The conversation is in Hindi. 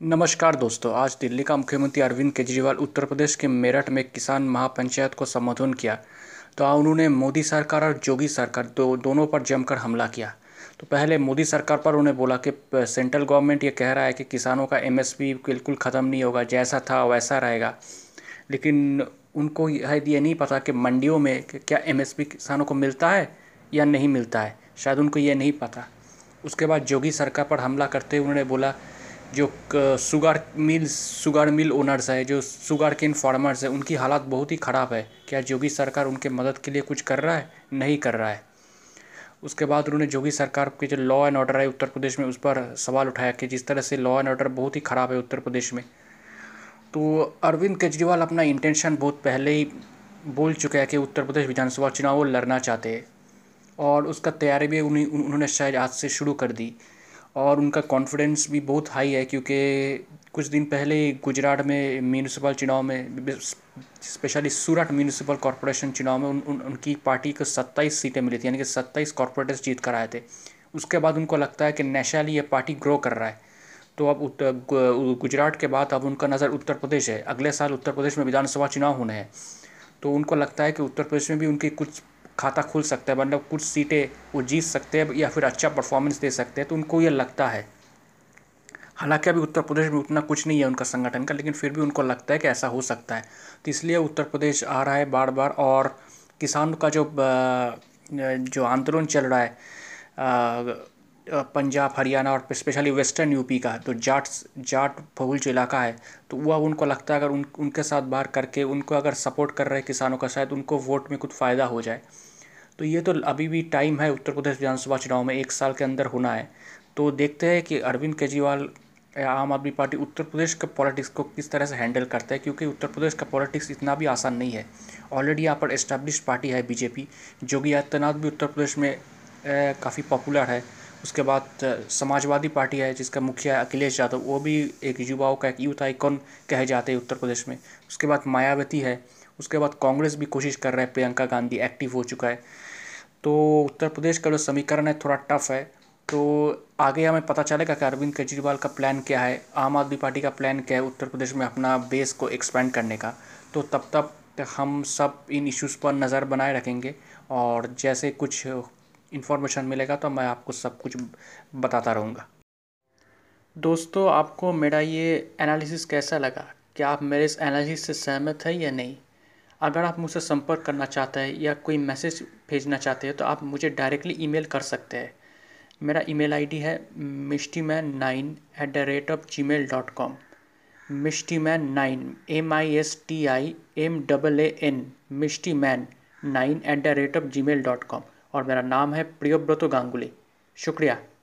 नमस्कार दोस्तों, आज दिल्ली का मुख्यमंत्री अरविंद केजरीवाल उत्तर प्रदेश के मेरठ में किसान महापंचायत को संबोधन किया। तो उन्होंने मोदी सरकार और जोगी सरकार दो, दोनों पर जमकर हमला किया। तो पहले मोदी सरकार पर उन्हें बोला कि सेंट्रल गवर्नमेंट ये कह रहा है कि किसानों का एमएसपी बिल्कुल ख़त्म नहीं होगा, जैसा था वैसा रहेगा। लेकिन उनको ये नहीं पता कि मंडियों में क्या एमएसपी किसानों को मिलता है या नहीं मिलता है। शायद उनको ये नहीं पता। उसके बाद जोगी सरकार पर हमला करते हुए उन्होंने बोला जो sugar mill sugar mill owners है, जो शुगर केन फार्मर्स है, उनकी हालात बहुत ही ख़राब है। क्या योगी सरकार उनके मदद के लिए कुछ कर रहा है? नहीं कर रहा है। उसके बाद उन्होंने योगी सरकार के जो लॉ एंड ऑर्डर है, उत्तर प्रदेश में उस पर सवाल उठाया कि जिस तरह से लॉ एंड ऑर्डर बहुत ही ख़राब है उत्तर प्रदेश में। तो अरविंद केजरीवाल अपना इंटेंशन बहुत पहले ही बोल चुके हैं कि उत्तर प्रदेश विधानसभा चुनाव वो लड़ना चाहते हैं। और उसका तैयारी भी उन्हीं, उन्होंने शायद आज से शुरू कर दी। और उनका कॉन्फिडेंस भी बहुत हाई है क्योंकि कुछ दिन पहले गुजरात में म्यूनसिपल चुनाव में स्पेशली सूरत म्यूनसिपल कॉरपोरेशन चुनाव में उन, उन उनकी पार्टी को सत्ताईस सीटें मिली थी यानी कि सत्ताईस कॉरपोरेटर्स जीत कर आए थे। उसके बाद उनको लगता है कि नेशनली ये पार्टी ग्रो कर रहा है। तो अब गुजरात के बाद अब उनका नज़र उत्तर प्रदेश है। अगले साल उत्तर प्रदेश में विधानसभा चुनाव होने हैं। तो उनको लगता है कि उत्तर प्रदेश में भी उनकी कुछ खाता खुल सकता है मतलब कुछ सीटें वो जीत सकते हैं या फिर अच्छा परफॉर्मेंस दे सकते हैं तो उनको ये लगता है। हालाँकि अभी उत्तर प्रदेश में उतना कुछ नहीं है उनका संगठन का, लेकिन फिर भी उनको लगता है कि ऐसा हो सकता है। तो इसलिए उत्तर प्रदेश आ रहा है बार बार और किसान का जो जो आंदोलन चल रहा है पंजाब, हरियाणा और स्पेशली वेस्टर्न यूपी का तो जाट जाट बहुल जो इलाका है तो वह उनको लगता है अगर उन, उनके साथ बाहर करके उनको अगर सपोर्ट कर रहे किसानों का शायद उनको वोट में कुछ फ़ायदा हो जाए। तो ये तो अभी भी टाइम है उत्तर प्रदेश विधानसभा चुनाव में, एक साल के अंदर होना है। तो देखते हैं कि अरविंद केजरीवाल आम आदमी पार्टी उत्तर प्रदेश के पॉलिटिक्स को किस तरह से हैंडल करता है, क्योंकि उत्तर प्रदेश का पॉलिटिक्स इतना भी आसान नहीं है। ऑलरेडी यहाँ पर एस्टैब्लिश पार्टी है बीजेपी योगी आदित्यनाथ भी उत्तर प्रदेश में काफ़ी पॉपुलर है। उसके बाद समाजवादी पार्टी है जिसका मुखिया अखिलेश यादव, वो भी एक युवाओं का एक यूथ आइकॉन कहे जाते हैं उत्तर प्रदेश में। उसके बाद मायावती है, उसके बाद कांग्रेस भी कोशिश कर रहा है प्रियंका गांधी एक्टिव हो चुका है। तो उत्तर प्रदेश का जो समीकरण है थोड़ा टफ है। तो आगे हमें पता चलेगा कि अरविंद केजरीवाल का प्लान क्या है, आम आदमी पार्टी का प्लान क्या है उत्तर प्रदेश में अपना बेस को एक्सपेंड करने का। तो तब तक हम सब इन इश्यूज़ पर नज़र बनाए रखेंगे और जैसे कुछ इन्फॉर्मेशन मिलेगा तो मैं आपको सब कुछ बताता रहूँगा। दोस्तों, आपको मेरा ये एनालिसिस कैसा लगा? क्या आप मेरे इस एनालिसिस से सहमत है या नहीं? अगर आप मुझसे संपर्क करना चाहते हैं या कोई मैसेज भेजना चाहते हैं तो आप मुझे डायरेक्टली ईमेल कर सकते हैं। मेरा ईमेल आईडी है Mishti man nine at the rate of gmail dot com Mishti man nine M I S T I M double A N Mishti man nine at the rate of gmail dot com और मेरा नाम है प्रियोव्रत गांगुली। शुक्रिया।